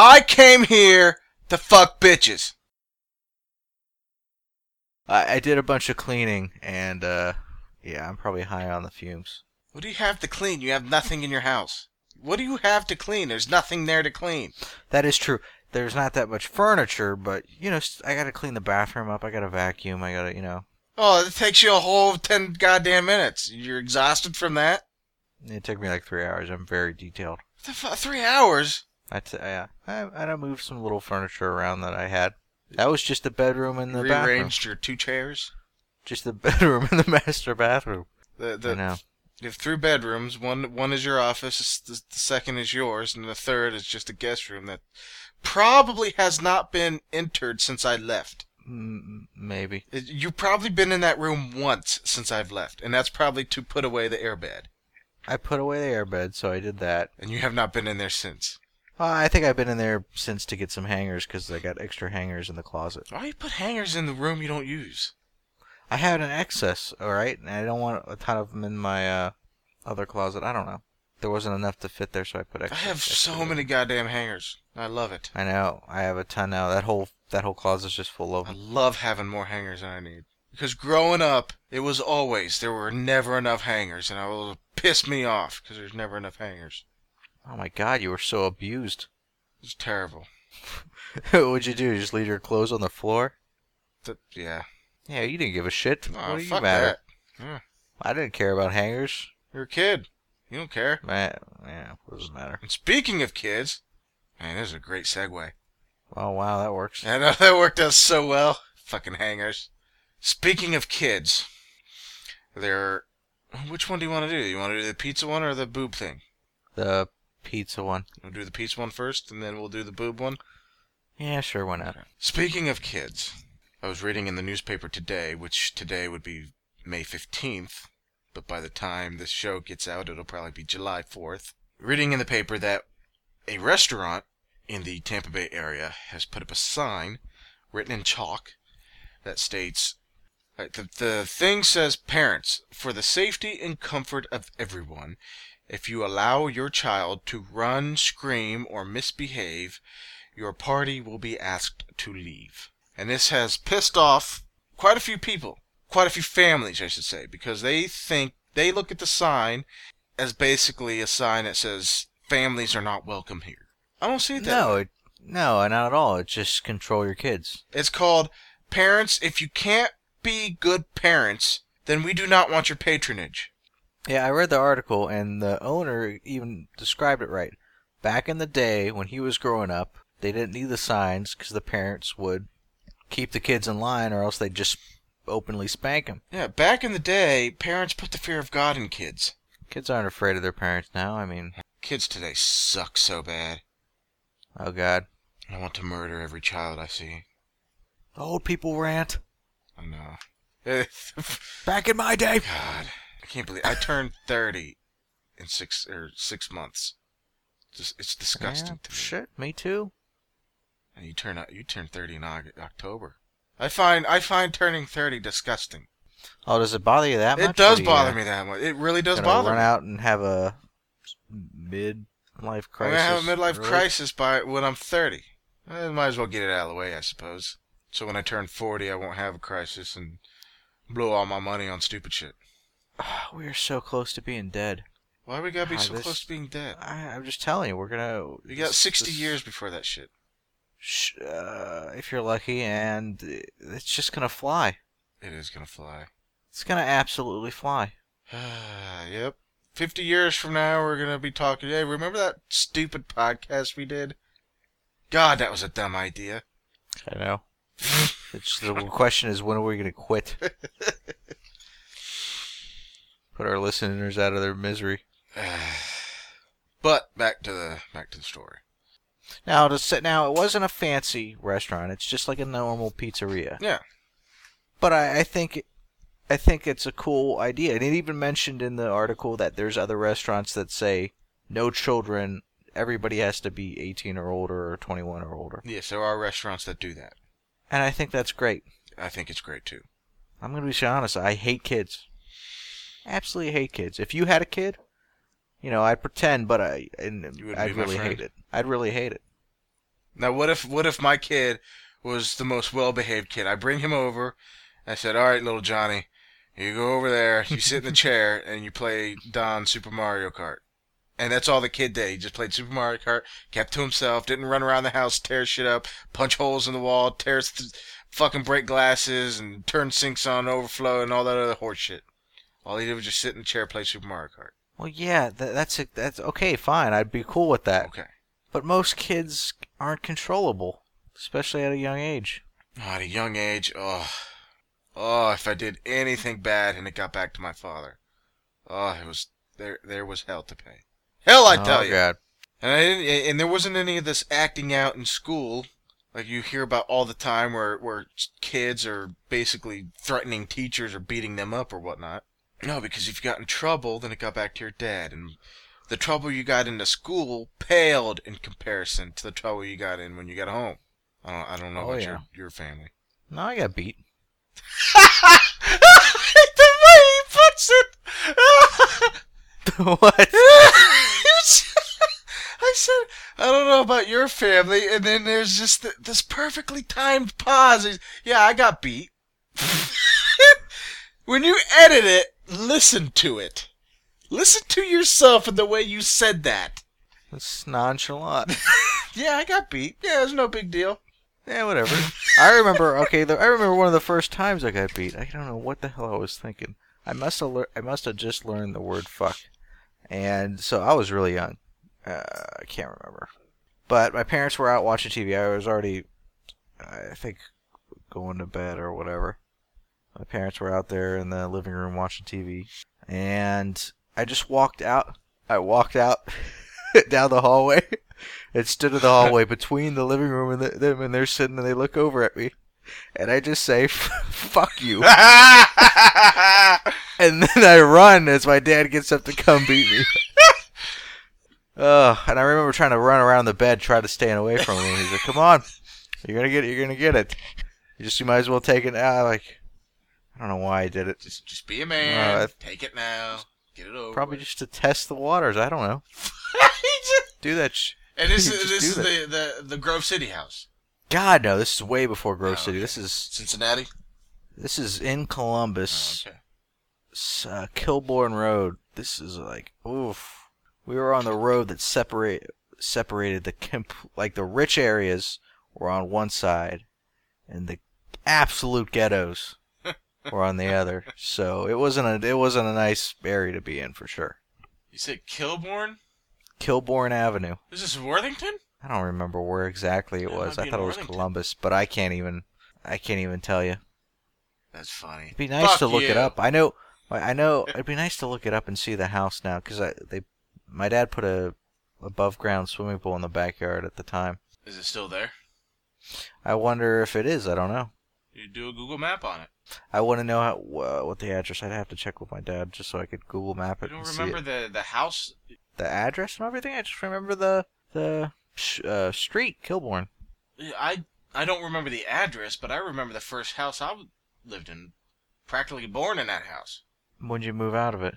I came here to fuck bitches. I, I did a bunch of cleaning, and uh, yeah, I'm probably high on the fumes. What do you have to clean? You have nothing in your house. What do you have to clean? There's nothing there to clean. That is true. There's not that much furniture, but you know, I gotta clean the bathroom up. I gotta vacuum. I gotta, you know, Oh, it takes you a whole ten goddamn minutes. You're exhausted from that. it took me like three hours. I'm very detailed. The three hours. I t- yeah, I I moved some little furniture around that I had. That was just the bedroom and the bathroom. Rearranged your two chairs. Just the bedroom and the master bathroom. The I the know. you have three bedrooms. One one is your office. The, the second is yours, and the third is just a guest room that probably has not been entered since I left. Mm, maybe. You've probably been in that room once since I've left, and that's probably to put away the airbed. I put away the airbed, so I did that. And you have not been in there since. Uh, I think I've been in there since to get some hangers because I got extra hangers in the closet. Why you put hangers in the room you don't use? I had an excess, all right, and I don't want a ton of them in my uh, other closet. I don't know. There wasn't enough to fit there, so I put I have extra so in. many goddamn hangers. I love it. I know. I have a ton now. That whole that whole closet's just full of I them. love having more hangers than I need. Because growing up, it was always there were never enough hangers, and it will piss me off because there's never enough hangers. Oh my God, you were so abused. It's terrible. What'd you do? Just leave your clothes on the floor? Th- yeah. Yeah, you didn't give a shit. Oh, what do you matter? that. Yeah. I didn't care about hangers. You're a kid. You don't care. Man, yeah, what does it matter? And speaking of kids, man, this is a great segue. Oh wow, that works. I know that worked out so well. Fucking hangers. Speaking of kids, there. Which one do you want to do? You want to do the pizza one or the boob thing? The pizza one. We'll do the pizza one first, and then we'll do the boob one. Yeah, sure, why not? Speaking of kids, I was reading in the newspaper today, which today would be May 15th, but by the time this show gets out, it'll probably be July 4th. Reading in the paper that a restaurant in the Tampa Bay area has put up a sign written in chalk that states uh, the, the thing says parents for the safety and comfort of everyone if you allow your child to run scream or misbehave your party will be asked to leave and this has pissed off quite a few people quite a few families i should say because they think they look at the sign as basically a sign that says families are not welcome here i don't see it that No, way. it, no, not at all. It's just control your kids. It's called Parents, if you can't be good parents, then we do not want your patronage. Yeah, I read the article, and the owner even described it right. Back in the day when he was growing up, they didn't need the signs because the parents would keep the kids in line, or else they'd just openly spank them. Yeah, back in the day, parents put the fear of God in kids. Kids aren't afraid of their parents now. I mean, Kids today suck so bad. oh God, I want to murder every child I see. old people rant. I know. Back in my day. God, can't believe I turned thirty in six or six months. Just, it's disgusting Yeah, to me. shit, me too. And you turn out, you turn thirty in October. I find I find turning thirty disgusting. Oh, does it bother you that much? It does you, bother uh, me that much. It really does bother run me. out and have a mid life I'm crisis. gonna have a midlife early? crisis by when I'm 30. I might as well get it out of the way, I suppose. So when I turn 40, I won't have a crisis and blow all my money on stupid shit. we are so close to being dead. Why are we gotta be God, so this- close to being dead? I, I'm just telling you, we're gonna. We got this- 60 this- years before that shit. sh- uh, if you're lucky, and it's just gonna fly. It is gonna fly. It's gonna absolutely fly. yep. 50 years from now, we're gonna be talking. Hey, remember that stupid podcast we did? God, that was a dumb idea. I know. It's the question is when are we gonna quit? Put our listeners out of their misery. but back to the back to the story. Now to sit now, it wasn't a fancy restaurant. It's just like a normal pizzeria. Yeah. But I, I think, I think it's a cool idea. And it even mentioned in the article that there's other restaurants that say no children. Everybody has to be 18 or older or 21 or older. Yes, there are restaurants that do that. And I think that's great. I think it's great too. I'm gonna be honest. I hate kids. Absolutely hate kids. If you had a kid, you know, I'd pretend, but I and I'd really hate it. I'd really hate it. Now, what if what if my kid was the most well-behaved kid? I bring him over. I said, "All right, little Johnny, you go over there. You sit in the chair and you play Don Super Mario Kart." And that's all the kid did. He just played Super Mario Kart, kept to himself, didn't run around the house, tear shit up, punch holes in the wall, tear th- fucking break glasses, and turn sinks on overflow and all that other horse shit. All he did was just sit in the chair, play Super Mario Kart. Well, yeah, that, that's a, that's okay, fine. I'd be cool with that. Okay. But most kids aren't controllable, especially at a young age. Oh, at a young age, oh, oh, if I did anything bad and it got back to my father, oh, it was there. There was hell to pay. Hell, I tell oh, you. God. And I didn't, and there wasn't any of this acting out in school, like you hear about all the time, where where kids are basically threatening teachers or beating them up or whatnot. No, because if you got in trouble, then it got back to your dad, and the trouble you got into school paled in comparison to the trouble you got in when you got home. I don't, I don't know Oh, about yeah. your your family. No, I got beat. the way he puts it. what? I said, I don't know about your family, and then there's just th- this perfectly timed pause. He's, yeah, I got beat. when you edit it, listen to it. Listen to yourself and the way you said that. It's nonchalant. Yeah, I got beat. Yeah, it was no big deal. yeah, whatever. I remember. Okay, the, I remember one of the first times I got beat. I don't know what the hell I was thinking. I must have. Lear- I must have just learned the word fuck, and so I was really young. Uh, I can't remember. But my parents were out watching TV. I was already, I think, going to bed or whatever. My parents were out there in the living room watching TV, and I just walked out. I walked out down the hallway and stood in the hallway between the living room and the, them, and they're sitting and they look over at me, and I just say, "Fuck you," and then I run as my dad gets up to come beat me. Ugh, and I remember trying to run around the bed, try to stay away from him. He's like, "Come on, you're gonna get it. You're gonna get it. You just you might as well take it now." Like, I don't know why I did it. just, just be a man. Uh, Take it now. Get it over. Probably with. just to test the waters. I don't know. Do that. Sh- and this is this is the, the the Grove City house, God no, this is way before Grove Oh, City. okay. This is Cincinnati. this is in Oh, Columbus. okay. s- uh, Kilbourne Road. This is like oof. We were on the road that separate separated the comp- like the rich areas were on one side, and the absolute ghettos were on the other. So it wasn't a it wasn't a nice area to be in for sure. You said Kilbourne. Kilbourne Avenue. Is this Worthington? I don't remember where exactly it was. might I be thought it was Worthington. Columbus, but I can't even I can't even tell you. That's funny. It'd be nice Fuck to look it up. I know, I know. It'd be nice to look it up and see the house now, because I they, my dad put a above ground swimming pool in the backyard at the time. Is it still there? I wonder if it is. I don't know. You do a Google map on it. I want to know how, uh, what the address. I'd have to check with my dad just so I could Google map it. You don't remember the the house? the address and everything. I just remember the the sh- uh, street, Kilbourne. I I don't remember the address, but I remember the first house I lived in. Practically born in that house. When'd you move out of it?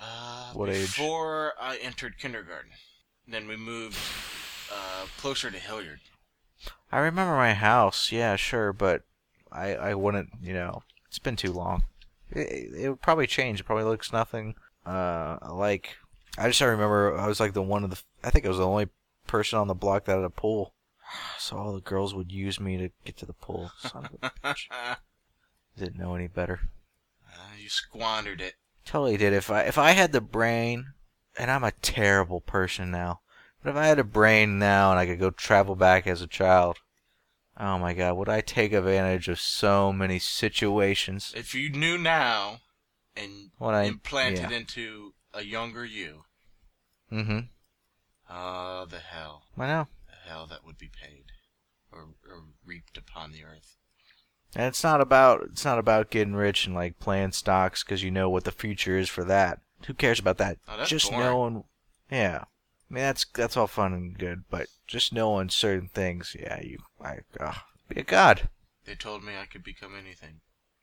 Uh, What age? Before I entered kindergarten. Then we moved uh, closer to Hilliard. I remember my house. Yeah, sure, but I I wouldn't. You know, it's been too long. It, it would probably change. It probably looks nothing uh like. I just I remember I was like the one of the. I think I was the only person on the block that had a pool. So all the girls would use me to get to the pool. Son of a bitch. Didn't know any better. Uh, you squandered it. Totally did. If I if I had the brain, and I'm a terrible person now, but if I had a brain now and I could go travel back as a child, oh my God, would I take advantage of so many situations? If you knew now and What I implanted yeah. into a younger you, Mm-hmm. uh, the hell, I know. the hell that would be paid or, or reaped upon the earth. And it's not about it's not about getting rich and like playing stocks because you know what the future is for that. Who cares about that? Oh, that's just boring. knowing, yeah. I mean that's that's all fun and good, but just knowing certain things, yeah, you I ugh, be a god. They told me I could become anything,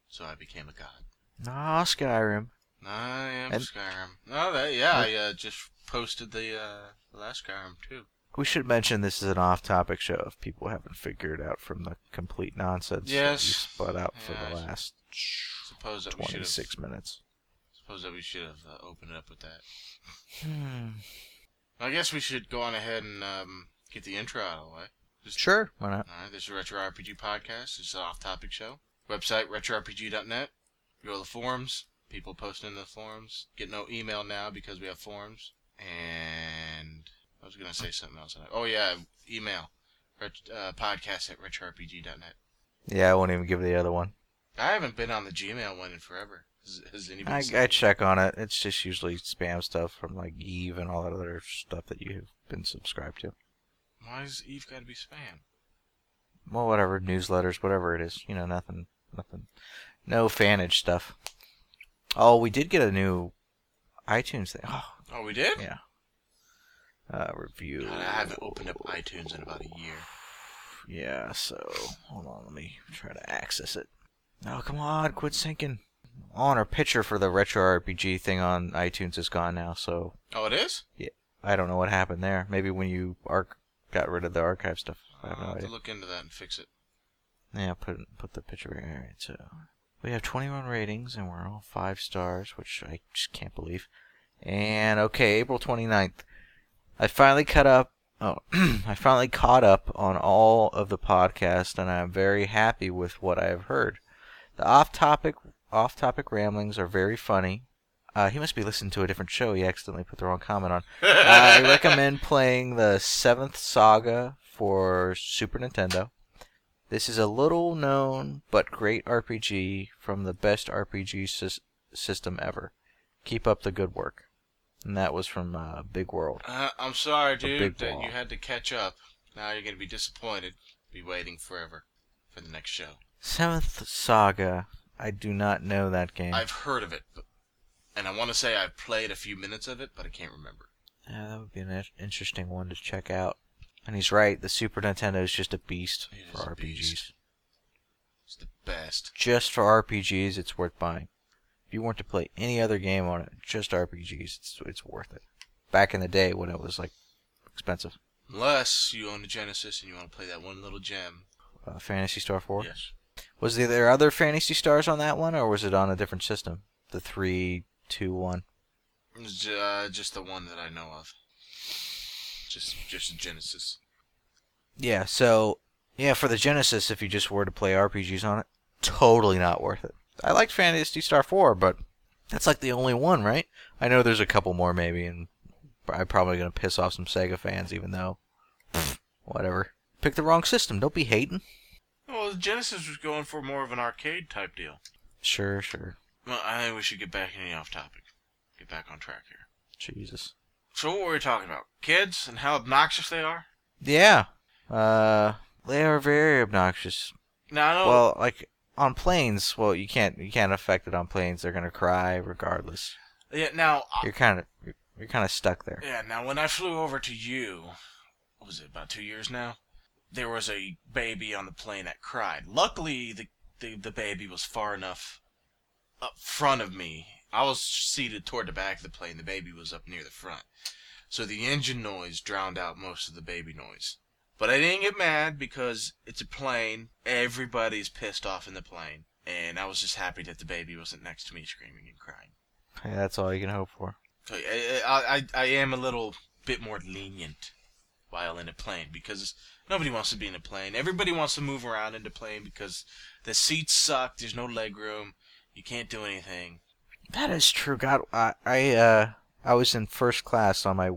so I became a god. Nah, Skyrim. I am And- Skyrim. No, that yeah, I uh, just posted the uh, the last Skyrim too. We should mention this is an off-topic show if people haven't figured out from the complete nonsense that Yes. you sput out for Yeah, the I last Suppose that we should have. 26 minutes. Suppose that we should have uh, opened it up with that. Hmm. I guess we should go on ahead and um, get the intro out of the way. Sure, why not? All right, this is Retro RPG Podcast. It's an off-topic show. Website retrorpg.net. Go to the forums. People posting in the forums. Get no email now because we have forums. And I was gonna say something else. Oh yeah, email. Ret- uh, podcast at retrorpg.net. Yeah, I won't even give the other one. I haven't been on the Gmail one in forever. Has? I, I check on it. It's just usually spam stuff from like Eve and all that other stuff that you have been subscribed to. Why does Eve got to be spam? Well, whatever newsletters, whatever it is, you know, nothing, nothing, no fanage stuff. Oh, we did get a new iTunes thing. Oh, Oh, we did. yeah. Uh, review. God, I haven't opened up iTunes in about a year. Yeah, so hold on, let me try to access it. Oh, come on, quit syncing. On our picture for the retro RPG thing on iTunes is gone now, so Oh, it is. Yeah, I don't know what happened there. Maybe when you arc got rid of the archive stuff. I have I'll no have to idea. look into that and fix it. Yeah, put put the picture right here. So we have 21 ratings and we're all five stars, which I just can't believe. And okay, April 29th. I finally cut up. Oh, I finally caught up on all of the podcast, and I'm very happy with what I have heard. The off-topic off-topic ramblings are very funny. Uh, he must be listening to a different show. He accidentally put the wrong comment on. I recommend playing the Seventh Saga for Super Nintendo. This is a little known but great RPG from the best RPG sys- system ever. Keep up the good work. And that was from uh, Big World. Uh, I'm sorry, dude, that wall. you had to catch up. Now you're gonna be disappointed. Be waiting forever for the next show. Seventh Saga. I do not know that game. I've heard of it, but, and I want to say I've played a few minutes of it, but I can't remember. Yeah, that would be an interesting one to check out. And he's right. The Super Nintendo is just a beast It for RPGs. beast. It's the best. Just for RPGs, it's worth buying. If you want to play any other game on it, just RPGs, it's it's worth it. Back in the day when it was like expensive. Unless you own a Genesis and you want to play that one little gem. Uh, Phantasy Star 4. Yes. Was there, other Phantasy Stars on that one, or was it on a different system? The three, two, one. Uh, just the one that I know of. Just, just Genesis. Yeah. So yeah, for the Genesis, if you just were to play RPGs on it, totally not worth it. I liked Phantasy Star 4, but that's like the only one, right? I know there's a couple more maybe, and I'm probably gonna piss off some Sega fans, even though whatever. Pick the wrong system. Don't be hating. Well, Genesis was going for more of an arcade type deal. Sure, sure. Well, I think we should get back any off topic. Get back on track here. Jesus. So what were we talking about? Kids and how obnoxious they are? Yeah. Uh, they are very obnoxious. Now I know. Well, like on planes, well, you can't you can't affect it on planes. They're gonna cry regardless. yeah. Now, uh, You're kind of you're, you're kind of stuck there. yeah. Now, when I flew over to you, what was it about two years now? There was a baby on the plane that cried. Luckily, the the, the baby was far enough up front of me. I was seated toward the back of the plane. The baby was up near the front, so the engine noise drowned out most of the baby noise. But I didn't get mad because it's a plane. Everybody's pissed off in the plane. And I was just happy that the baby wasn't next to me screaming and crying. Yeah, that's all you can hope for. I, I, I am a little bit more lenient while in a plane because nobody wants to be in a plane. Everybody wants to move around in the plane because the seats suck. There's no leg room. You can't do anything. That is true. God, I I uh I was in first class on my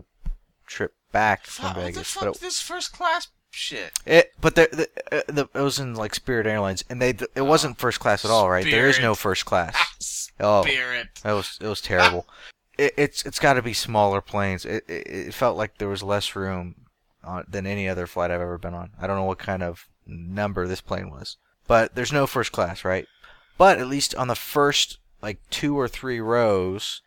trip back from Fuck, what the Vegas, fuck but is this first class shit? it, it but the, the, uh, the it was in like Spirit Airlines, and they it wasn't first class at all, right? There is no first class. Oh, Spirit. That was it was terrible. it, it's it's got to be smaller planes. It, it it felt like there was less room on, than any other flight I've ever been on. I don't know what kind of number this plane was, but there's no first class, right? But at least on the first like two or three rows,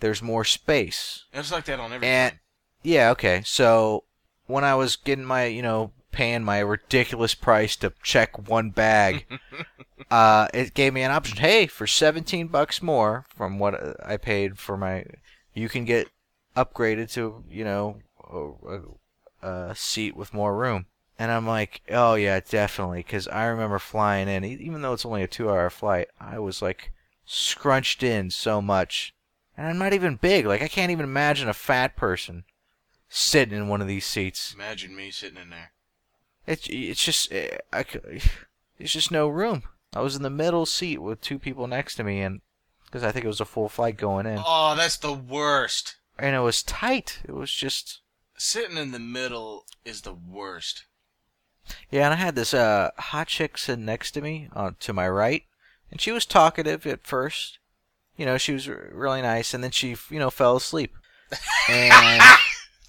there's more space. It's like that on every And- plane. Yeah, okay. So when I was getting my, you know, paying my ridiculous price to check one bag, uh, it gave me an option. Hey, for 17 bucks more from what uh, I paid for my, you can get upgraded to, you know, a, seat with more room. And I'm like, oh yeah, definitely, because I remember flying in, even though it's only a two-hour flight, I was like scrunched in so much, and I'm not even big. Like I can't even imagine a fat person sitting in one of these seats. Imagine me sitting in there. It's it's just eh, I there's just no room. I was in the middle seat with two people next to me, and because I think it was a full flight going in, Oh, that's the worst. and it was tight. It was just Sitting in the middle is the worst. yeah. And I had this uh hot chick sitting next to me uh, to my right, and she was talkative at first. You know, she was r- really nice, and then she you know fell asleep. And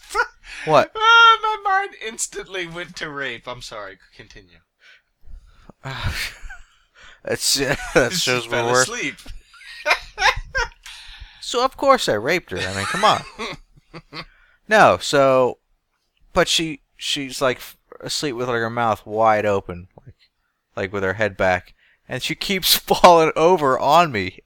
what? Ah, my mind instantly went to rape. I'm sorry. Continue. That's that She shows fell we're asleep. So of course I raped her. I mean, come on. No, so, but she she's like asleep with like her mouth wide open, like like with her head back, and she keeps falling over on me.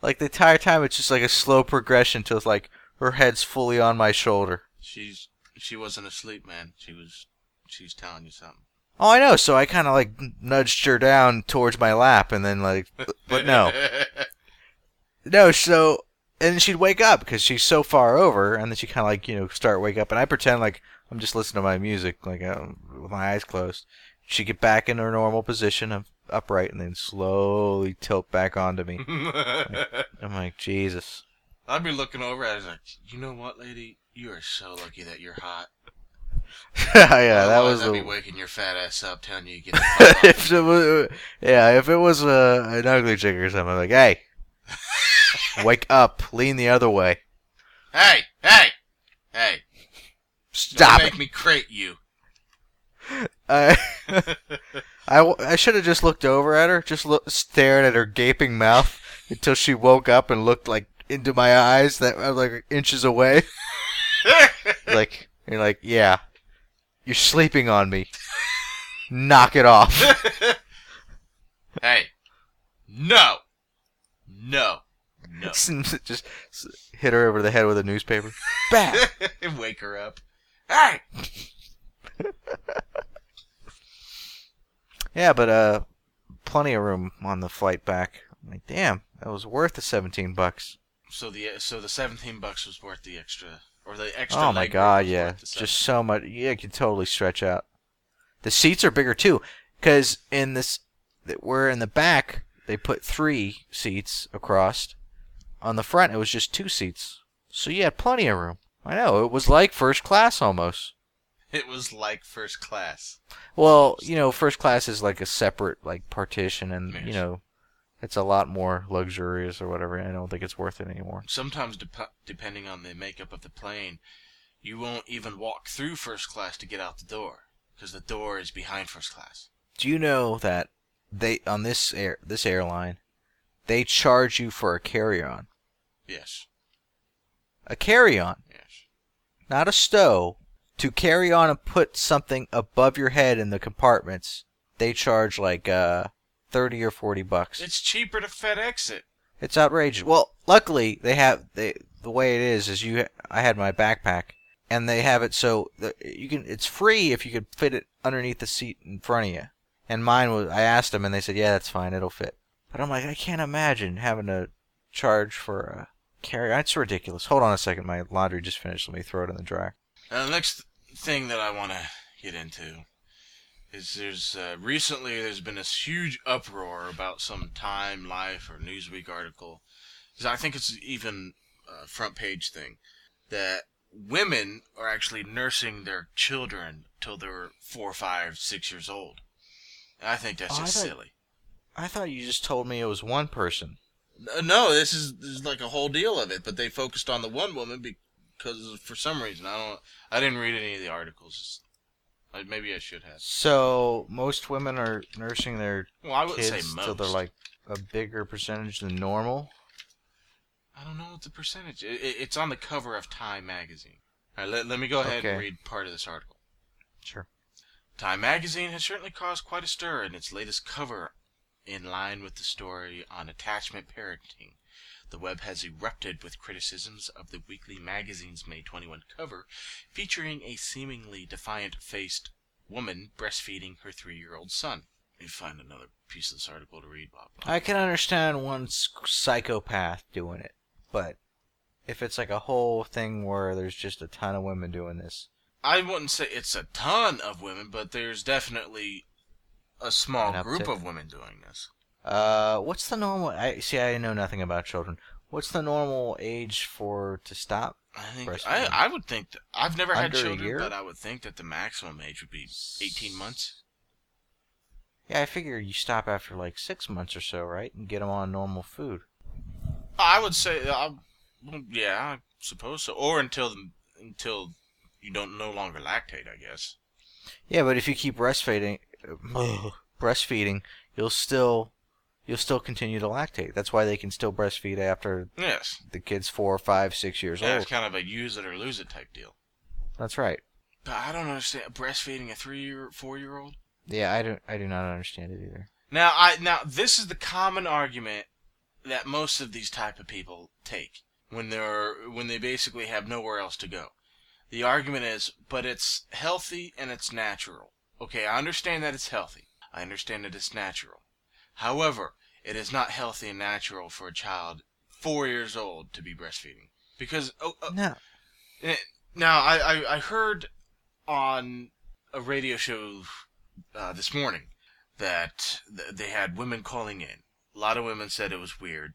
Like the entire time, it's just like a slow progression till it's like her head's fully on my shoulder. She's she wasn't asleep, man. She was she's telling you something. Oh, I know. So I kind of like nudged her down towards my lap, and then like, but, but no, No, so and she'd wake up because she's so far over, and then she kind of like you know start wake up, and I pretend like I'm just listening to my music, like uh, with my eyes closed. She'd get back in her normal position of upright, and then slowly tilt back onto me. I'm like Jesus. I'd be looking over at her like, you know what, lady? You are so lucky that you're hot. yeah, that Otherwise, was I'd be waking your fat ass up, telling you to get the fuck off. if it was, yeah, if it was uh, an ugly chick or something, I'm like, hey, wake up, lean the other way, Hey, hey, hey! stop Don't it. make me crate you. I, I, w- I should have just looked over at her, just look, stared at her gaping mouth until she woke up and looked like into my eyes that were like inches away. like you're like, yeah, you're sleeping on me. Knock it off. hey, no, no, no. just hit her over the head with a newspaper. Bam. Wake her up. Hey, Yeah, but uh, plenty of room on the flight back. I'm like, damn, that was worth the seventeen bucks. so the so the seventeen bucks was worth the extra, or the extra. Oh my god, yeah, just so much. Yeah, you can totally stretch out. The seats are bigger too, because in this, that we're in the back. They put three seats across. On the front, it was just two seats, so you had plenty of room. I know it was like first class almost. It was like first class. Well, you know, first class is like a separate like partition, and you know, it's a lot more luxurious or whatever. I don't think it's worth it anymore. Sometimes, dep- depending on the makeup of the plane, you won't even walk through first class to get out the door because the door is behind first class. Do you know that they on this air this airline, they charge you for a carry-on, Yes, a carry-on, yes. not a stow, to carry on and put something above your head in the compartments. They charge like uh thirty or forty bucks. It's cheaper to FedEx it. It's outrageous. Well, luckily they have they the way it is is you I had my backpack and they have it so that you can it's free if you could fit it underneath the seat in front of you. And mine was I asked them and they said yeah that's fine it'll fit. But I'm like I can't imagine having to charge for a carry. That's ridiculous. Hold on a second, my laundry just finished. Let me throw it in the dryer. Uh, the next thing that I want to get into is there's uh, recently there's been this huge uproar about some Time, Life, or Newsweek article. I think it's even a front page thing that women are actually nursing their children till they're four, five, six years old. I think that's Oh, I just thought- silly. I thought you just told me it was one person. No, this is, this is like a whole deal of it, but they focused on the one woman because for some reason I don't. I didn't read any of the articles. I, maybe I should have. So most women are nursing their Well, I wouldn't kids say most. till they're like a bigger percentage than normal. I don't know what the percentage. It, it, it's on the cover of Time magazine. All right, let, let me go ahead Okay. and read part of this article. Sure. Time magazine has certainly caused quite a stir in its latest cover, in line with the story on attachment parenting. The web has erupted with criticisms of the weekly magazine's May 21 cover, featuring a seemingly defiant faced woman breastfeeding her three year old son. Me find another piece of this article to read, Bob. I can understand one psychopath doing it, but if it's like a whole thing where there's just a ton of women doing this, I wouldn't say it's a ton of women, but there's definitely a small An group uptick. of women doing this. uh, what's the normal? I see. I know nothing about children. What's the normal age for to stop? I think I, I would think that I've never had Under a children, year? but I would think that the maximum age would be 18 months. Yeah, I figure you stop after like six months or so, right, and get them on normal food. I would say, uh, yeah, I suppose so, or until the, until you don't no longer lactate, I guess. Yeah, but if you keep breastfeeding, breastfeeding, you'll still you'll still continue to lactate. That's why they can still breastfeed after Yes, the kid's four, five, six years yeah, old. it's kind of a use it or lose it type deal. That's right. But I don't understand breastfeeding a three year, four year old. Yeah, I don't I do not understand it either. Now, I now this is the common argument that most of these type of people take when they're when they basically have nowhere else to go. The argument is, but it's healthy and it's natural. Okay, I understand that it's healthy. I understand that it's natural. However, it is not healthy and natural for a child four years old to be breastfeeding because oh, oh, No. Eh, Now, I, I, I heard on a radio show uh, this morning that th- they had women calling in. A lot of women said it was weird.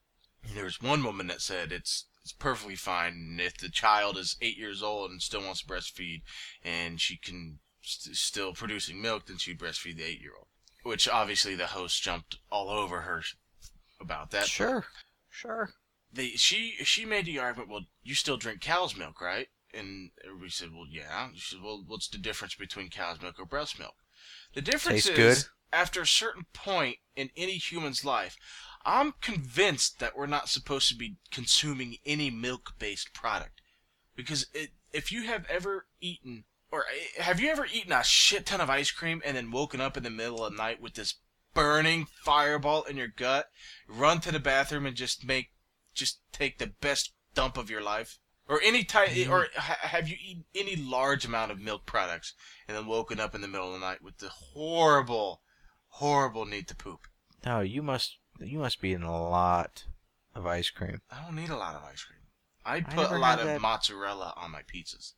There was one woman that said it's it's perfectly fine if the child is eight years old and still wants to breastfeed, and she can st- still producing milk, then she'd breastfeed the eight year old. Which obviously the host jumped all over her about that. Sure. Sure. they she she made the argument, well, you still drink cow's milk, right? And everybody said, well, yeah. She said, well, what's the difference between cow's milk or breast milk? The difference Tastes is, good. after a certain point in any human's life, I'm convinced that we're not supposed to be consuming any milk-based product, because it, if you have ever eaten, or eh, have you ever eaten a shit ton of ice cream and then woken up in the middle of the night with this burning fireball in your gut, run to the bathroom and just make just take the best dump of your life? Or any type, or ha- have you eaten any large amount of milk products and then woken up in the middle of the night with the horrible, horrible need to poop? No, you must you must be eating a lot of ice cream. I don't need a lot of ice cream. I put never a lot had of that. mozzarella on my pizzas.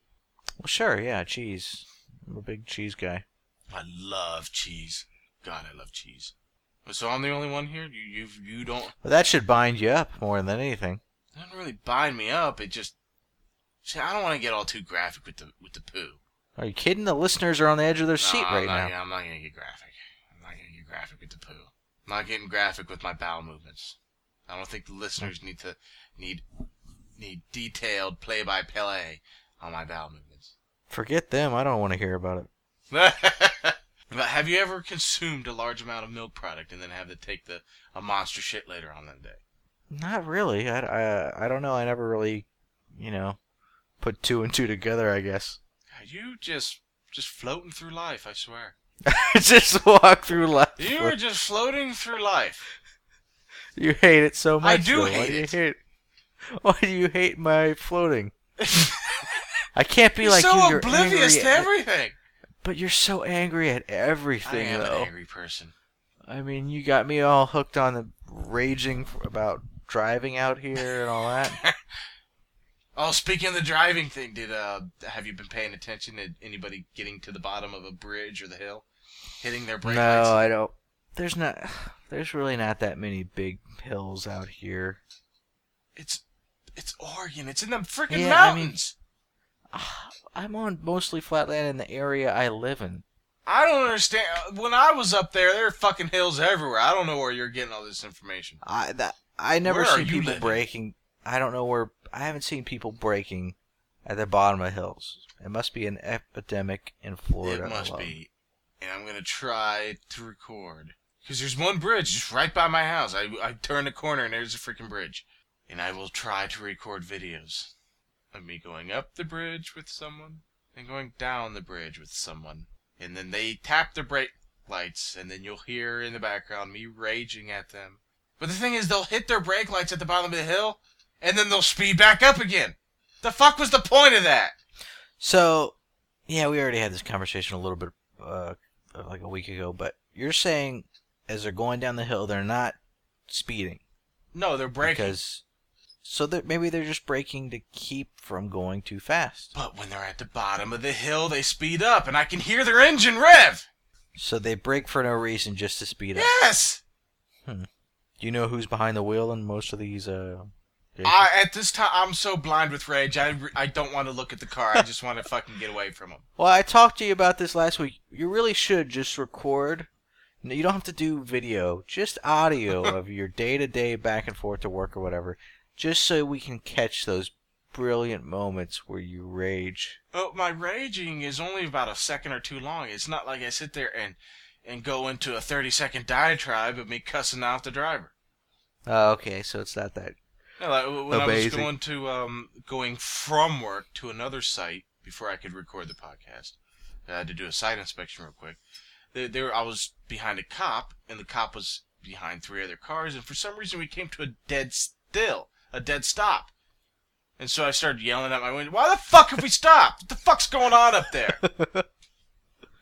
Well, sure, yeah, cheese. I'm a big cheese guy. I love cheese. God, I love cheese. So I'm the only one here. You you you don't But that should bind you up more than anything. it doesn't really bind me up. It just see, I don't want to get all too graphic with the with the poo. Are you kidding? The listeners are on the edge of their seat No, I'm right not, now. gonna- I'm not gonna get graphic. I'm not gonna get graphic with the poo. I'm not getting graphic with my bowel movements. I don't think the listeners need to need need detailed play by play on my bowel movements. Forget them. I don't want to hear about it. but have you ever consumed a large amount of milk product and then have to take the a monster shit later on that day? Not really. I, I, I don't know. I never really, you know, put two and two together. I guess. You just just floating through life, I swear. I just walk through life. You are just floating through life. You hate it so much. I do though. Why hate do you it. hate? Why do you hate my floating? I can't be You're like so you. You're so oblivious to at- everything. But you're so angry at everything, I am though. an angry person. I mean, you got me all hooked on the raging about driving out here and all that. Oh, speaking of the driving thing, did uh have you been paying attention to anybody getting to the bottom of a bridge or the hill, hitting their brake no, lights? I don't. There's not. There's really not that many big hills out here. It's it's Oregon. It's in them freaking Yeah, I mean- mountains. I'm on mostly flat land in the area I live in. I don't understand. When I was up there, there are fucking hills everywhere. I don't know where you're getting all this information. I that I never Where you people living? breaking. I don't know where. I haven't seen people breaking at the bottom of hills. It must be an epidemic in Florida. it must alone. be. And I'm gonna try to record because there's one bridge just right by my house. I I turn the corner and there's a freaking bridge, and I will try to record videos of me going up the bridge with someone and going down the bridge with someone, and then they tap their brake lights, and then you'll hear in the background me raging at them. But the thing is, they'll hit their brake lights at the bottom of the hill, and then they'll speed back up again. The fuck was the point of that? So, yeah, we already had this conversation a little bit, uh, like a week ago. But you're saying, as they're going down the hill, they're not speeding No, they're braking. because, so that maybe they're just braking to keep from going too fast. But when they're at the bottom of the hill, they speed up, and I can hear their engine rev. So they brake for no reason, just to speed up. Yes. Hmm. Do you know who's behind the wheel in most of these? Uh? I at this time I'm so blind with rage. I, I don't want to look at the car. I just want to fucking get away from him. Well, I talked to you about this last week. You really should just record. You don't have to do video, just audio of your day to day back and forth to work or whatever, just so we can catch those brilliant moments where you rage. Oh, my raging is only about a second or two long. It's not like I sit there and and go into a 30 second diatribe of me cussing out the driver. Oh, okay, so it's not that. No, like, when I was going to um going from work to another site before I could record the podcast, I had to do a site inspection real quick. There, there I was behind a cop, and the cop was behind three other cars, and for some reason we came to a dead still, a dead stop. And so I started yelling at my window, "Why the fuck have we stopped? What the fuck's going on up there?" and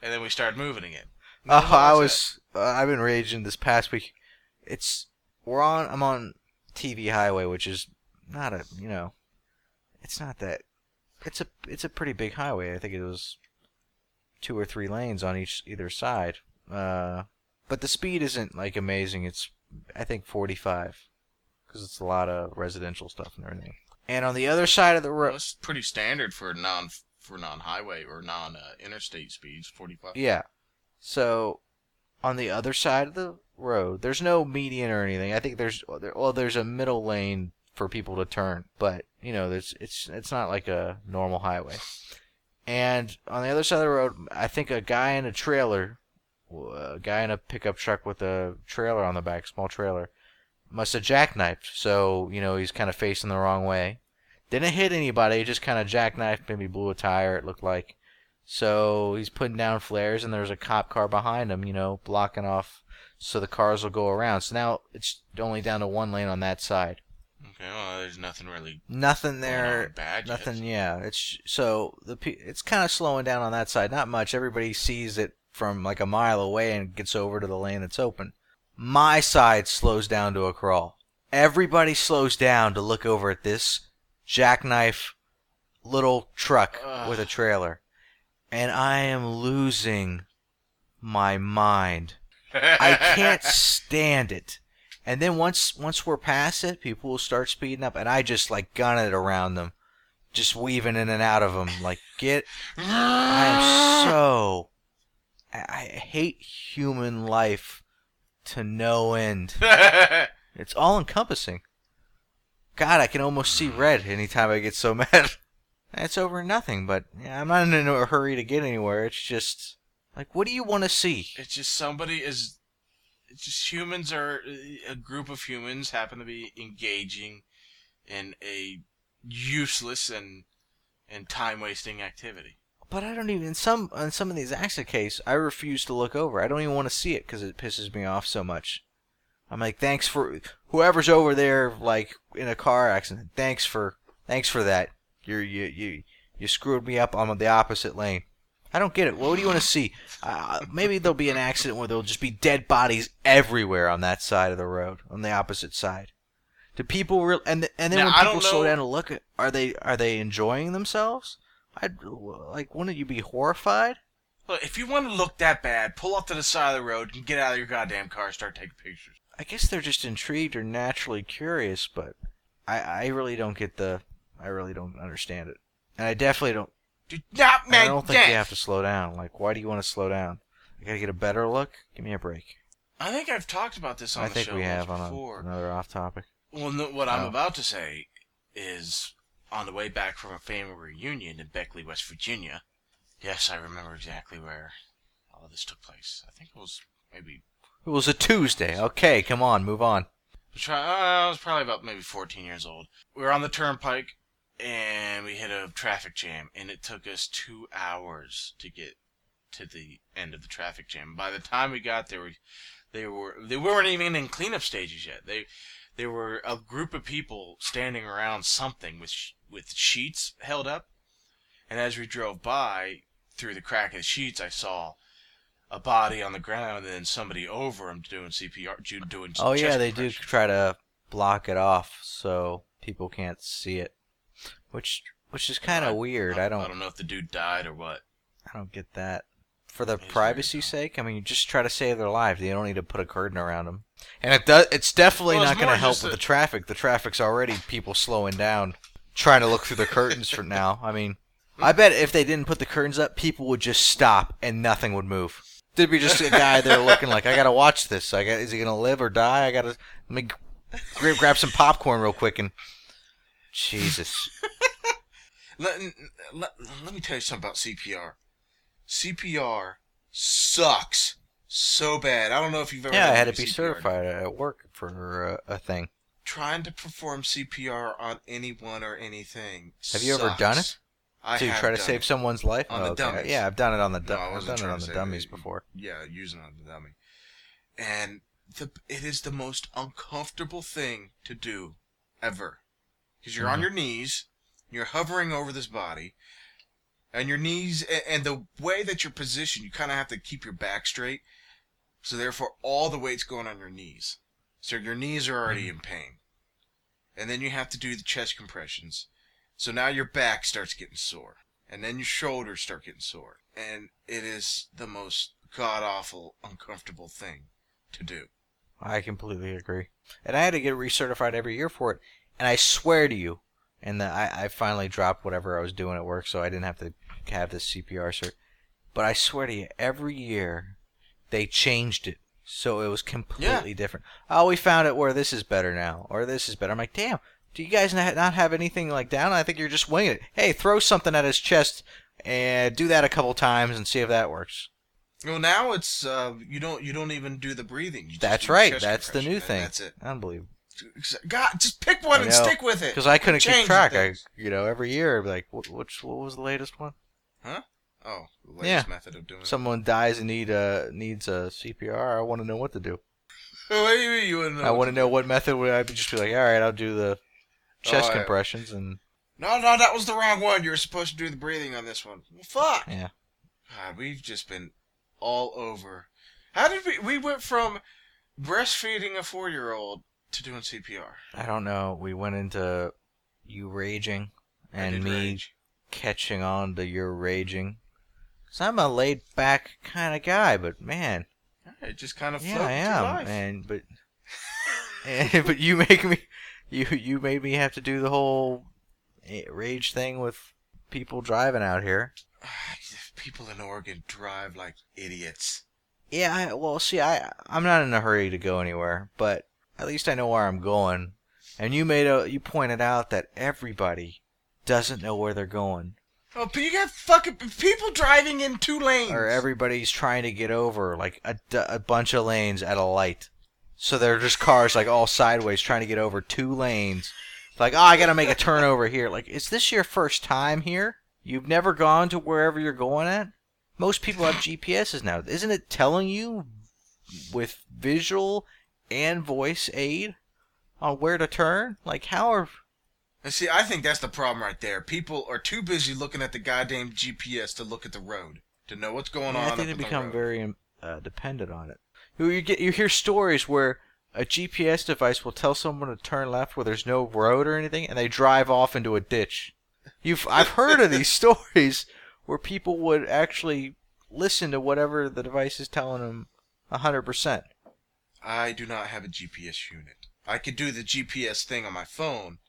then we started moving again. Oh, then I was. Uh, I've been raging this past week. It's we're on. I'm on TV Highway, which is not a. You know, it's not that. It's a. It's a pretty big highway. I think it was two or three lanes on each either side. Uh, but the speed isn't like amazing. It's I think 45 because it's a lot of residential stuff and everything. And on the other side of the Well, road, it's pretty standard for non for non highway or non uh, interstate speeds, forty five. Yeah. So, on the other side of the road, there's no median or anything. I think there's well, there's a middle lane for people to turn, but you know, there's it's it's not like a normal highway. And on the other side of the road, I think a guy in a trailer, a guy in a pickup truck with a trailer on the back, small trailer, must have jackknifed. So you know, he's kind of facing the wrong way. Didn't hit anybody, just kind of jackknifed, maybe blew a tire. It looked like. So he's putting down flares, and there's a cop car behind him, you know, blocking off so the cars will go around. So now it's only down to one lane on that side. Okay, well, there's nothing really Nothing there. bad Nothing. yet. Yeah. It's so the it's kind of slowing down on that side. Not much. Everybody sees it from like a mile away and gets over to the lane that's open. My side slows down to a crawl. Everybody slows down to look over at this jackknife little truck Ugh. with a trailer. And I am losing my mind. I can't stand it. And then once once we're past it, people will start speeding up, and I just like gun it around them, just weaving in and out of them. Like get, I am so, I, I hate human life to no end. It's all encompassing. God, I can almost see red anytime I get so mad. It's over nothing, but yeah, I'm not in a hurry to get anywhere. It's just like, what do you want to see? it's just somebody is. It's just humans are a group of humans happen to be engaging in a useless and and time wasting activity. But I don't even in some in some of these accident cases, I refuse to look over. I don't even want to see it because it pisses me off so much. I'm like, thanks for whoever's over there, like in a car accident. Thanks for thanks for that. You're you you you screwed me up on the opposite lane. I don't get it. What do you want to see? Uh, maybe there'll be an accident where there'll just be dead bodies everywhere on that side of the road, on the opposite side. Do people real and th- and then Now, when people slow down to look at, are they are they enjoying themselves? I'd like, wouldn't you be horrified? Look, if you want to look that bad, pull off to the side of the road and get out of your goddamn car and start taking pictures. I guess they're just intrigued or naturally curious, but I I really don't get the I really don't understand it, and I definitely don't. Do not I don't think that. you have to slow down. Like, why do you want to slow down? I gotta get a better look. Give me a break. I think I've talked about this on I the think show we have on a, before. another off topic. Well, no, what I'm Oh. about to say is on the way back from a family reunion in Beckley, West Virginia. Yes, I remember exactly where all of this took place. I think it was maybe. It was a Tuesday. Okay, come on, move on. Uh, I was probably about maybe 14 years old. We were on the turnpike and we hit a traffic jam, and it took us two hours to get to the end of the traffic jam. By the time we got there, we, They were they weren't even in cleanup stages yet. They they were a group of people standing around something with with sheets held up. And as we drove by through the crack of the sheets, I saw a body on the ground and then somebody over him doing CPR, doing. Oh yeah, they do try to block it off so people can't see it, which which is kind of weird. I don't I don't know if the dude died or what. I don't get that. For the It's very privacy dumb. sake, I mean, you just try to save their lives. You don't need to put a curtain around them. And it does. It's definitely Well, it's not going to help with a- the traffic. The traffic's already people slowing down, trying to look through the curtains for now. I mean, I bet if they didn't put the curtains up, people would just stop and nothing would move. There'd be just a guy there looking like, I gotta watch this. I got, is he gonna live or die? I gotta let me grab, grab some popcorn real quick and. Jesus. Let, let, let me tell you something about CPR. CPR sucks so bad. I don't know if you've ever. Yeah, I had to be CPR. certified at work for uh, a thing. Trying to perform CPR on anyone or anything. Have you ever done it? I to try to save it. someone's life? On Oh, the okay. dummies. Yeah, I've done it on the No, du- I I've done it on the dummies that. before. Yeah, using on the dummy, and the it is the most uncomfortable thing to do ever, because you're on Mhm. your knees, you're hovering over this body, and your knees and the way that you're positioned, you kind of have to keep your back straight, so therefore all the weight's going on your knees, so your knees are already in pain, and then you have to do the chest compressions, so now your back starts getting sore and then your shoulders start getting sore. And it is the most god awful, uncomfortable thing to do. I completely agree. And I had to get recertified every year for it. And I swear to you, and the, I, I finally dropped whatever I was doing at work, so I didn't have to have this CPR cert. But I swear to you, every year they changed it. So it was completely different. Oh, we found it where this is better now, or this is better. I'm like, damn, do you guys not have anything like down? I think you're just winging it. Hey, throw something at his chest and do that a couple times and see if that works. Well, now it's uh, you don't you don't even do the breathing. That's right. That's the new thing. That's it. Unbelievable. God, just pick one I and know. stick with it. Because I couldn't keep Change track. I, things. you know, every year, I'd be like, what, which, what was the latest one? Huh? Oh, the latest Yeah. method of doing Someone dies and need uh, needs a CPR. I want to know what to do. What do you mean you wouldn't know? I want to know what method would I just be like, all right, I'll do the chest Oh, yeah. compressions and No, no, that was the wrong one. You were supposed to do the breathing on this one. Well, fuck. yeah. God, we've just been all over. How did we? We went from breastfeeding a four-year-old to doing CPR. I don't know. We went into you raging and me rage. catching on to your raging. Cause I'm a laid back kind of guy, but man, It just kind of yeah, I am. And but and, but you make me you you made me have to do the whole eh, rage thing with people driving out here. People in Oregon drive like idiots. Yeah, I, well, see, I I'm not in a hurry to go anywhere, but at least I know where I'm going. And you made a you pointed out that everybody doesn't know where they're going, Oh, but you got fucking people driving in two lanes. or everybody's trying to get over like a, a bunch of lanes at a light. So they're just cars like all sideways trying to get over two lanes. Like, oh, I gotta make a turn over here. Like, is this your first time here? You've never gone to wherever you're going at? Most people have GPSs now. Isn't it telling you with visual and voice aid on where to turn? Like, how are. And see, I think that's the problem right there. People are too busy looking at the goddamn GPS to look at the road to know what's going I on. think up they at the become very um, uh, dependent on it. You, you get you hear stories where a GPS device will tell someone to turn left where there's no road or anything, and they drive off into a ditch. You've I've heard of these stories where people would actually listen to whatever the device is telling them hundred percent. I do not have a GPS unit. I could do the GPS thing on my phone,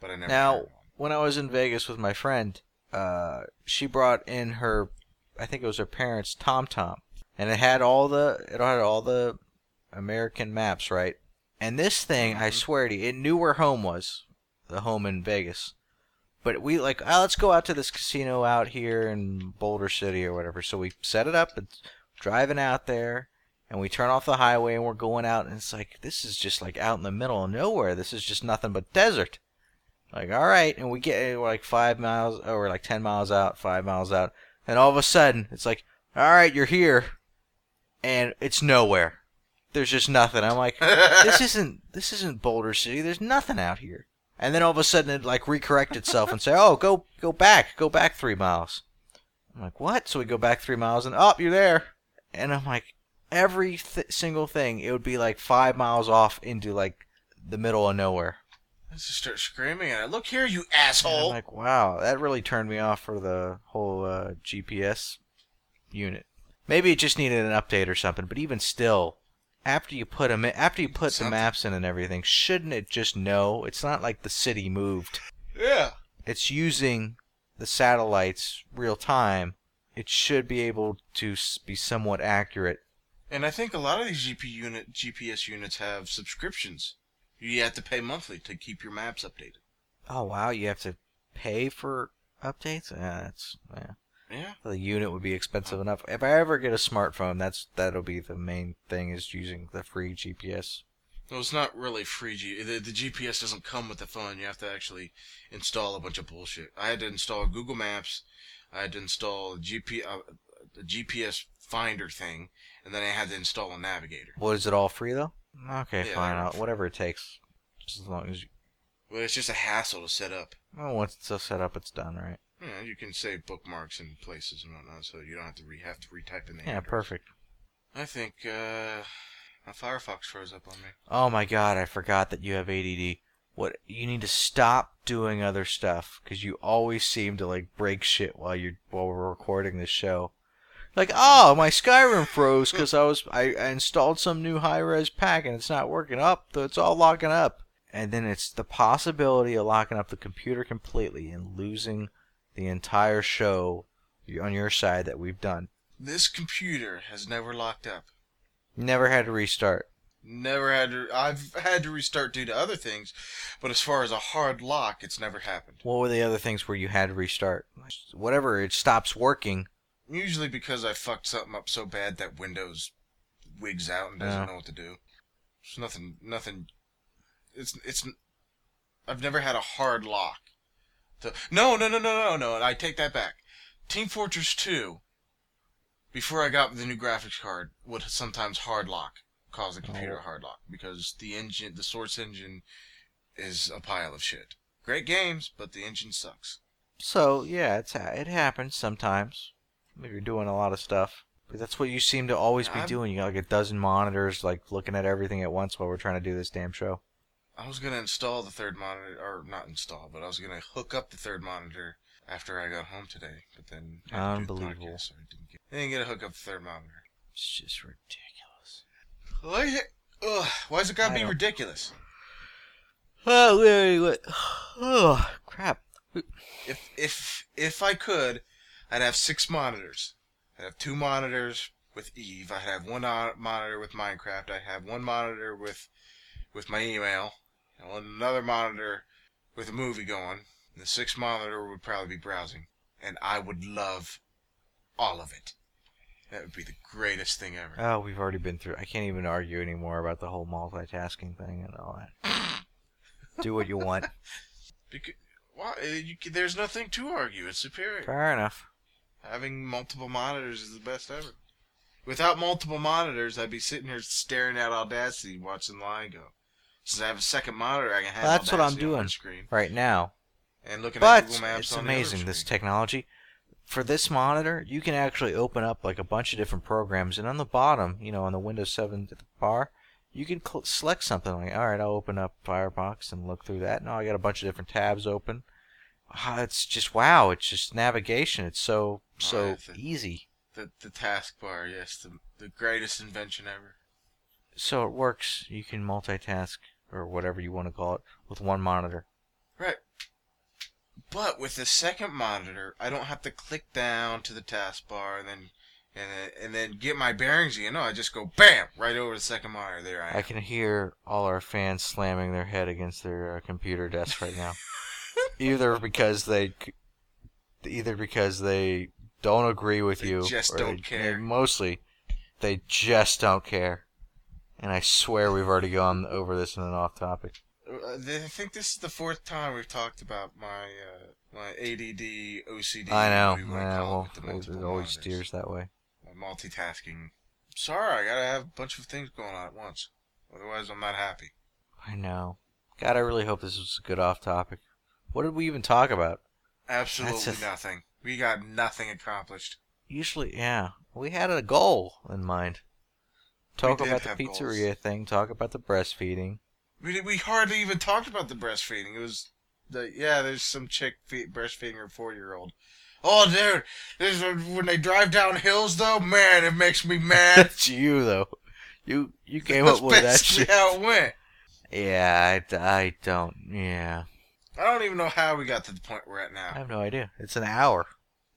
but I never. Now, when I was in Vegas with my friend, uh, she brought in her, I think it was her parents' TomTom, and it had all the it had all the American maps, right? And this thing, I Mhm. swear to you, it knew where home was, the home in Vegas. But we like, oh, let's go out to this casino out here in Boulder City or whatever. So we set it up. and driving out there, and we turn off the highway, and we're going out, and it's like this is just like out in the middle of nowhere. This is just nothing but desert. Like, all right, and we get eh, we're like five miles, or we're like ten miles out, five miles out, and all of a sudden it's like, all right, you're here, and it's nowhere. there's just nothing. I'm like, this isn't this isn't Boulder City. There's nothing out here. And then all of a sudden it like recorrect itself and say, oh, go go back, go back three miles. I'm like, what? So we go back three miles and up, oh, you're there. And I'm like, every th- single thing, it would be like five miles off into like the middle of nowhere. I just start screaming at it. Look here, you asshole! I'm like, wow, that really turned me off for the whole uh, GPS unit. Maybe it just needed an update or something. But even still, after you put them in, after you put something. the maps in and everything, shouldn't it just know? It's not like the city moved. Yeah. It's using the satellites real time. It should be able to be somewhat accurate. And I think a lot of these GP unit GPS units have subscriptions. You have to pay monthly to keep your maps updated. Oh wow, you have to pay for updates? Yeah, that's yeah. Yeah. The unit would be expensive enough. If I ever get a smartphone, that's that'll be the main thing is using the free GPS. No, it's not really free. G- the, the GPS doesn't come with the phone. You have to actually install a bunch of bullshit. I had to install Google Maps. I had to install a, GP, uh, a GPS finder thing, and then I had to install a navigator. What is it all free though? Okay, yeah, fine. I'll, whatever it takes, just as long as you. Well, it's just a hassle to set up. Well, once it's all set up, it's done, right? Yeah, you can save bookmarks and places and whatnot, so you don't have to re- have to retype in the name. Yeah, perfect. I think uh, my Firefox froze up on me. Oh my god, I forgot that you have ADD. What you need to stop doing other stuff because you always seem to like break shit while you're while we're recording this show. Like, oh, my Skyrim froze because I was I, I installed some new high res pack and it's not working up. Though it's all locking up, and then it's the possibility of locking up the computer completely and losing the entire show on your side that we've done. This computer has never locked up. Never had to restart. Never had to. I've had to restart due to other things, but as far as a hard lock, it's never happened. What were the other things where you had to restart? Whatever, it stops working. Usually because I fucked something up so bad that Windows wigs out and doesn't know what to do. It's nothing. Nothing. It's it's. I've never had a hard lock. No, no, no, no, no, no. I take that back. Team Fortress 2, before I got the new graphics card, would sometimes hard lock, cause the oh. computer oh. hard lock, because the engine, the source engine, is a pile of shit. Great games, but the engine sucks. So yeah, it's it happens sometimes. You're doing a lot of stuff. But that's what you seem to always be I'm, doing. You got like a dozen monitors, like looking at everything at once while we're trying to do this damn show. I was gonna install the third monitor, or not install, but I was gonna hook up the third monitor after I got home today. But then unbelievable, podcast, so I didn't get, I didn't get to hook up the third monitor. It's just ridiculous. Why? Ugh, why's it gotta I be ridiculous? Oh, wait, wait. Oh, crap. If if if I could, I'd have six monitors. I'd have two monitors with Eve. I'd have one monitor with Minecraft. I'd have one monitor with with my email on another monitor with a movie going. The sixth monitor would probably be browsing. And I would love all of it. That would be the greatest thing ever. Oh, we've already been through. I can't even argue anymore about the whole multitasking thing and all that. Do what you want. Because why? You, there's nothing to argue. It's superior. Fair enough. Having multiple monitors is the best ever. Without multiple monitors, I'd be sitting here staring at Audacity watching the line go. Since I have a second monitor, I can have. Well, that's what I'm doing screen right now. And looking but at Google Maps. it's amazing this technology. For this monitor, you can actually open up like a bunch of different programs, and on the bottom, you know, on the Windows 7 bar, you can cl- select something like, all right, I'll open up Firefox and look through that. Now I got a bunch of different tabs open. Ah, it's just wow! It's just navigation. It's so so right, the, easy. The the taskbar, yes, the the greatest invention ever. So it works. You can multitask or whatever you want to call it, with one monitor. Right. But with the second monitor, I don't have to click down to the taskbar and then and then, and then get my bearings. You know, I just go bam right over the second monitor. There I am. I can hear all our fans slamming their head against their uh, computer desk right now, either because they, either because they don't agree with they you, just don't they, care. mostly, they just don't care and I swear we've already gone over this in an off topic. Uh, I think this is the fourth time we've talked about my uh, my ADD OCD. I know. Yeah, well, it, it always steers that way. My multitasking Sorry, I gotta have a bunch of things going on at once. Otherwise, I'm not happy. I know. God, I really hope this was a good off topic. What did we even talk about? Absolutely a- nothing. We got nothing accomplished. Usually, yeah, we had a goal in mind. Talk about the have goals. pizzeria thing. Talk about the breastfeeding. We did, we hardly even talked about the breastfeeding. It was the yeah. There's some chick fe- breastfeeding her four year old. Oh, dude, this when they drive down hills though. Man, it makes me mad. That's you though. You you came That's up with that shit. how it went. Yeah, I, I don't. Yeah, I don't even know how we got to the point we're at now. I now. have no idea. It's an hour.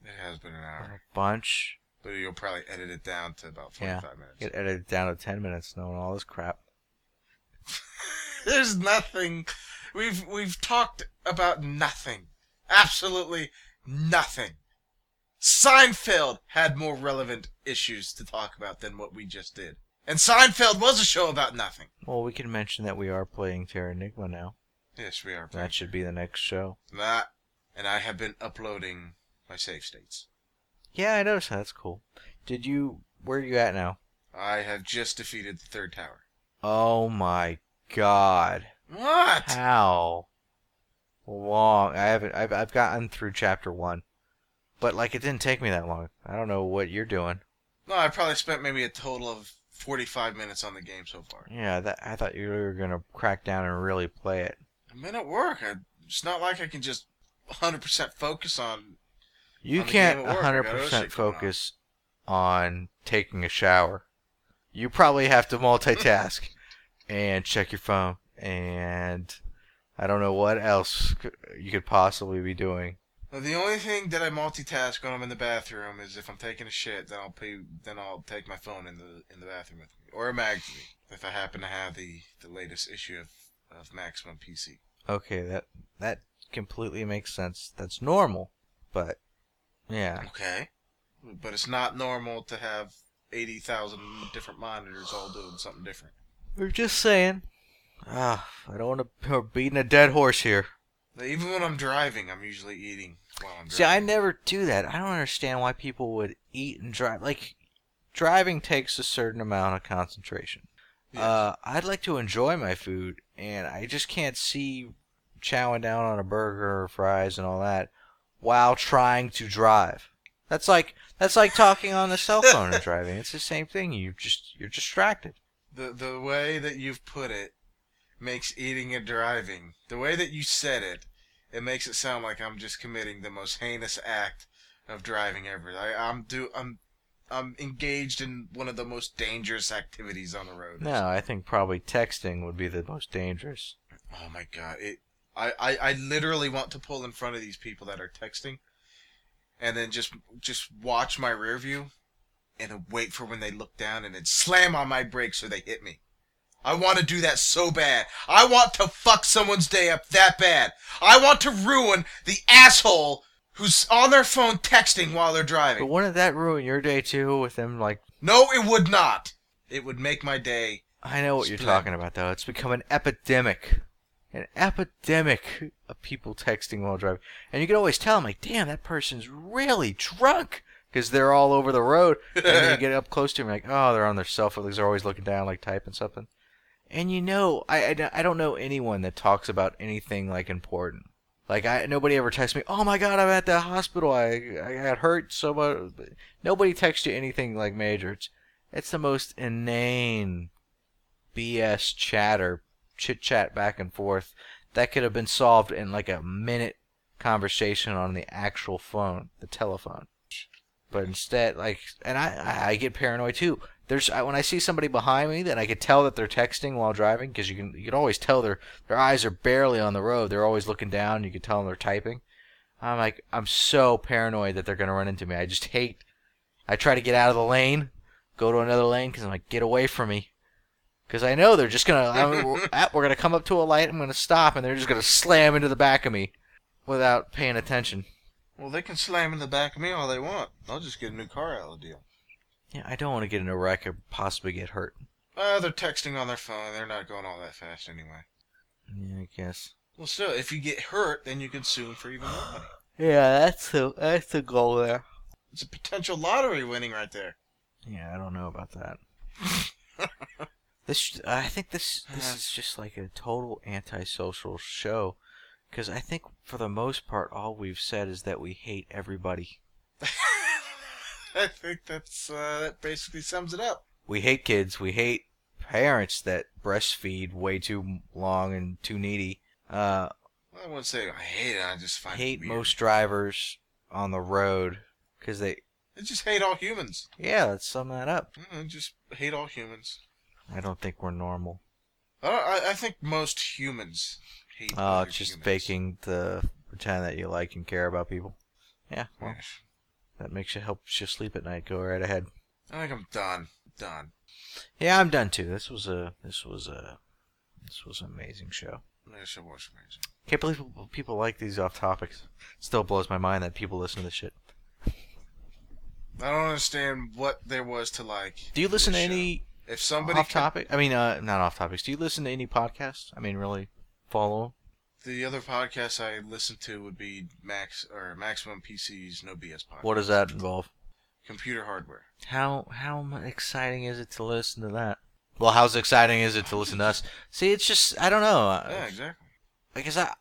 It has been an hour, A bunch. but you'll probably edit it down to about Yeah. 45 minutes. Get edited down to ten minutes, knowing all this crap. There's nothing. We've we've talked about nothing. Absolutely nothing. Seinfeld had more relevant issues to talk about than what we just did. And Seinfeld was a show about nothing. Well, we can mention that we are playing Terranigma now. Yes, we are. That should be the next show. That, and I have been uploading my save states. Yeah, I noticed that. That's cool. Did you? Where are you at now? I have just defeated the third tower. Oh my god! What? How long? I haven't. I've I've gotten through chapter one, but like it didn't take me that long. I don't know what you're doing. No, I probably spent maybe a total of 45 minutes on the game so far. Yeah, that I thought you were gonna crack down and really play it. I've been at work. I, it's not like I can just 100% focus on You On can't game at work, I got other 100% shit going on. focus on taking a shower. You probably have to multitask and check your phone and I don't know what else you could possibly be doing. The only thing that I multitask when I'm in the bathroom is if I'm taking a shit, then I'll pay, then I'll take my phone in the in the bathroom with me, or a magazine if I happen to have the the latest issue of of Maximum PC. Okay, that that completely makes sense. That's normal. But yeah. Okay, but it's not normal to have eighty thousand different monitors all doing something different. We're just saying. Ah, I don't want to we're beating a dead horse here. Even when I'm driving, I'm usually eating while I'm driving. See, I never do that. I don't understand why people would eat and drive. Like, driving takes a certain amount of concentration. Uh, I'd like to enjoy my food, and I just can't see chowing down on a burger or fries and all that while trying to drive. That's like that's like talking on the cell phone and driving. It's the same thing. You just you're distracted. The the way that you've put it makes eating and driving. The way that you said it, it makes it sound like I'm just committing the most heinous act of driving ever. I, I'm do I'm I'm engaged in one of the most dangerous activities on the road. No, I think probably texting would be the most dangerous. Oh my god! It I, I I literally want to pull in front of these people that are texting, and then just just watch my rear view, and then wait for when they look down, and then slam on my brakes so they hit me. I want to do that so bad. I want to fuck someone's day up that bad. I want to ruin the asshole who's on their phone texting while they're driving. But wouldn't that ruin your day too? With them like, No, it would not. It would make my day. I know what you're talking about though. It's become an epidemic, an epidemic of people texting while driving, and you can always tell. I'm like, damn, that person's really drunk because they're all over the road. and then you get up close to them, like, oh, they're on their cell phone. They're always looking down, like typing something. And you know, I, I, I don't know anyone that talks about anything like important. Like I nobody ever texts me, oh my god, I'm at the hospital. I I got hurt so much. Nobody texts you anything like major. It's it's the most inane BS chatter, chit chat back and forth that could have been solved in like a minute conversation on the actual phone, the telephone. But instead, like, and I, I, I get paranoid too. There's I, when I see somebody behind me that I could tell that they're texting while driving because you can you can always tell their their eyes are barely on the road. They're always looking down. You can tell them they're typing. I'm like I'm so paranoid that they're gonna run into me. I just hate. I try to get out of the lane, go to another lane because I'm like get away from me. Because I know they're just gonna. I'm, we're, we're gonna come up to a light. I'm gonna stop, and they're just gonna slam into the back of me, without paying attention. Well, they can slam in the back of me all they want. I'll just get a new car out of the deal. Yeah, I don't want to get in a wreck or possibly get hurt. Uh, they're texting on their phone. They're not going all that fast anyway. Yeah, I guess. Well, still, if you get hurt, then you can sue them for even more money. Yeah, that's the that's the goal there. It's a potential lottery winning right there. Yeah, I don't know about that. This, I think this this is just like a total antisocial show, because I think for the most part, all we've said is that we hate everybody. I think that's uh, that basically sums it up. We hate kids. We hate parents that breastfeed way too long and too needy. Uh, I wouldn't say I hate it. I just find hate most drivers on the road because they. I just hate all humans. Yeah, let's sum that up. I just hate all humans. I don't think we're normal. I, I, I think most humans hate. Oh, just humans. faking the pretend that you like and care about people. Yeah, well, Yeah. That makes you helps you sleep at night. Go right ahead. I think I'm done. Done. Yeah, I'm done too. This was a this was a this was an amazing show. Should watch amazing. Can't believe people- like these off topics. Still blows my mind that people listen to this shit. I don't understand what there was to like. Do you listen to this show. any If somebody off can- topic? I mean, uh, not off topics. Do you listen to any podcasts? I mean, really follow? The other podcasts I listen to would be Max or Maximum PC's No BS podcast. What does that involve? Computer hardware. How how exciting is it to listen to that? Well, how's exciting is it to listen to us? See, it's just I don't know. Uh, Yeah, exactly. Because I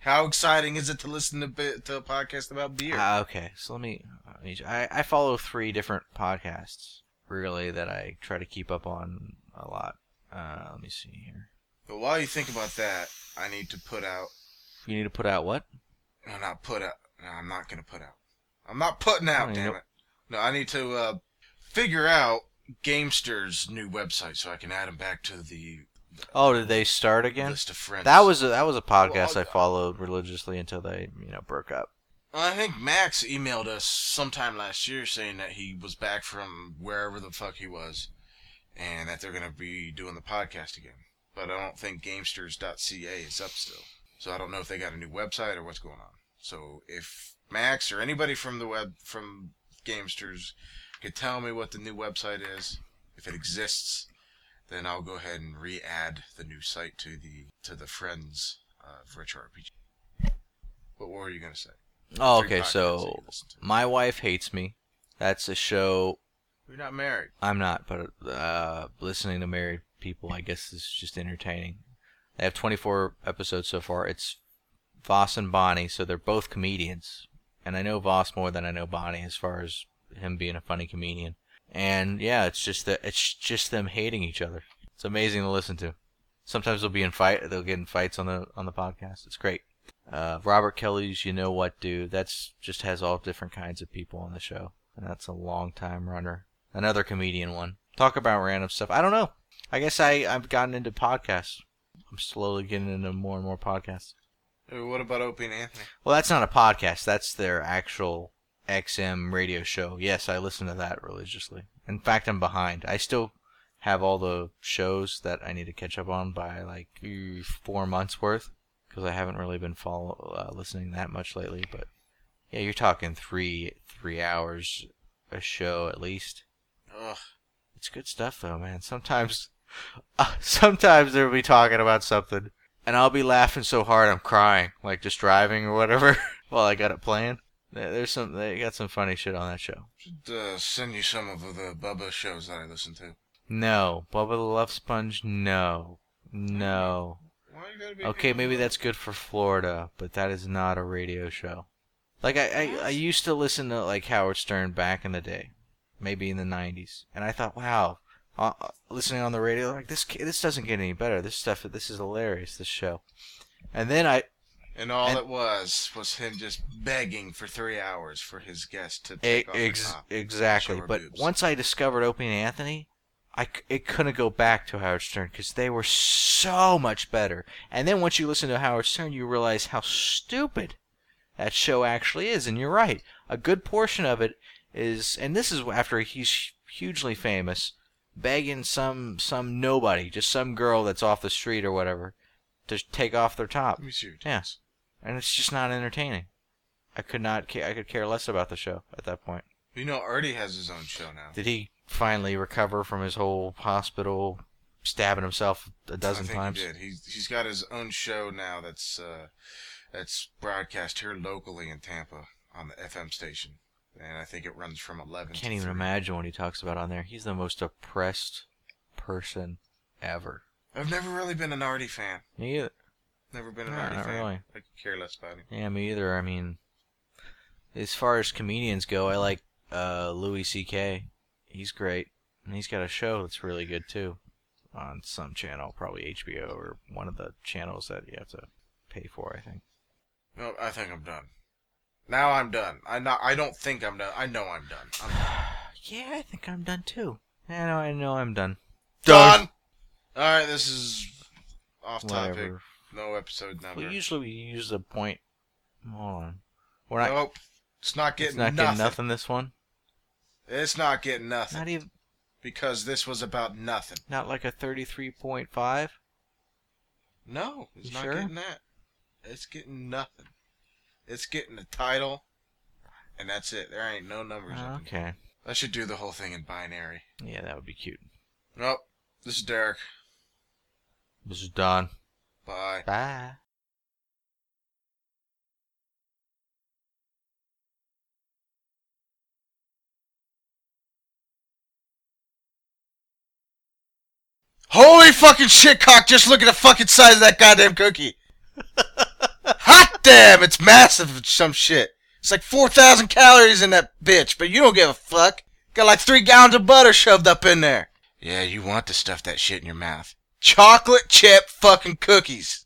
How exciting is it to listen to, bi- to a podcast about beer? Ah, okay, so let me. let me- I I follow three different podcasts really that I try to keep up on a lot. Uh, let me see here. But while you think about that, I need to put out. You need to put out what? No, not put out. No, I'm not gonna put out. I'm not putting out. Oh, damn know- it. No, I need to uh, figure out Gamester's new website so I can add him back to the Oh, did they start again? list of friends. That was a, that was a podcast Well, I followed religiously until they you know broke up. I think Max emailed us sometime last year saying that he was back from wherever the fuck he was, and that they're gonna be doing the podcast again. But I don't think Gamesters.ca is up still, so I don't know if they got a new website or what's going on. So if Max or anybody from the web from Gamesters could tell me what the new website is, if it exists, then I'll go ahead and re-add the new site to the to the friends of Retro RPG. But what were you gonna say? Oh, Three okay. So you listen to. my wife hates me. That's a show You're not married. I'm not, but uh, listening to married people, I guess, is just entertaining. They have 24 episodes so far. It's Vos and Bonnie, so they're both comedians, and I know Vos more than I know Bonnie as far as him being a funny comedian. And yeah, it's just that it's just them hating each other. It's amazing to listen to. Sometimes they'll be in fight. They'll get in fights on the on the podcast. It's great. Uh, Robert Kelly's "You Know What, Dude." That's just has all different kinds of people on the show, and that's a long time runner another comedian one. Talk about random stuff. I don't know. I guess I I've gotten into podcasts. I'm slowly getting into more and more podcasts. What about Opie and Anthony? Well, that's not a podcast. That's their actual XM radio show. Yes, I listen to that religiously. In fact, I'm behind. I still have all the shows that I need to catch up on by like four months worth because I haven't really been follow uh, listening that much lately. But yeah, you're talking three three hours a show at least. Ugh. It's good stuff though, man. Sometimes, uh, sometimes they'll be talking about something, and I'll be laughing so hard I'm crying, like just driving or whatever, while I got it playing. There's some, they got some funny shit on that show. Should uh, send you some of the Bubba shows that I listen to. No, Bubba the Love Sponge. No, no. Why you gotta be Okay, maybe that's good for Florida, but that is not a radio show. Like I, I, I used to listen to like Howard Stern back in the day, maybe in the '90s, and I thought, wow, uh, listening on the radio, like this, this doesn't get any better. This stuff, this is hilarious. This show, and then I, And all and- it was was him just begging for three hours for his guest to take off ex- top. exactly. But boobs. once I discovered Opie and Anthony, I it couldn't go back to Howard Stern because they were so much better. And then once you listen to Howard Stern, you realize how stupid that show actually is. And you're right. A good portion of it is, and this is after he's hugely famous, begging some some nobody, just some girl that's off the street or whatever, to take off their top, Let me see your Yeah. and it's just not entertaining. I could not. Ca- I could care less about the show at that point. You know, Artie has his own show now. Did he finally recover from his whole hospital stabbing himself a dozen I think times? He did. He's he's got his own show now that's uh, that's broadcast here locally in Tampa on the FM station, and I think it runs from eleven. I Can't even 3. imagine what he talks about on there. He's the most oppressed person ever. I've never really been an Artie fan. Me either. Never been an No, Artie not fan. really. I could care less about him. Yeah, me either. I mean, as far as comedians go, I like uh, Louis C.K. He's great, and he's got a show that's really good too, on some channel, probably HBO or one of the channels that you have to pay for. I think. No, I think I'm done. Now I'm done. I not. I don't think I'm done. I know I'm done. I'm done. Yeah, I think I'm done too. I know, I know, I'm done. done. All right, this is off topic. Whatever. No episode number. Well, usually we use the point. Hold on. We're not. nope. It's not getting. it's getting not nothing. getting nothing. This one. It's not getting nothing Not even. because this was about nothing. Not like a thirty-three point five. No, it's You not sure? getting that. It's getting nothing. It's getting the title, and that's it. There ain't no numbers. in- Okay. I should do the whole thing in binary. Yeah, that would be cute. Nope. This is Derek. This is Don. Bye. Bye. Holy fucking shit, cock! Just look at the fucking size of that goddamn cookie. Hot damn! It's massive. Some shit. It's like four thousand calories in that bitch, but you don't give a fuck. Got like three gallons of butter shoved up in there. Yeah, you want to stuff that shit in your mouth. Chocolate chip fucking cookies.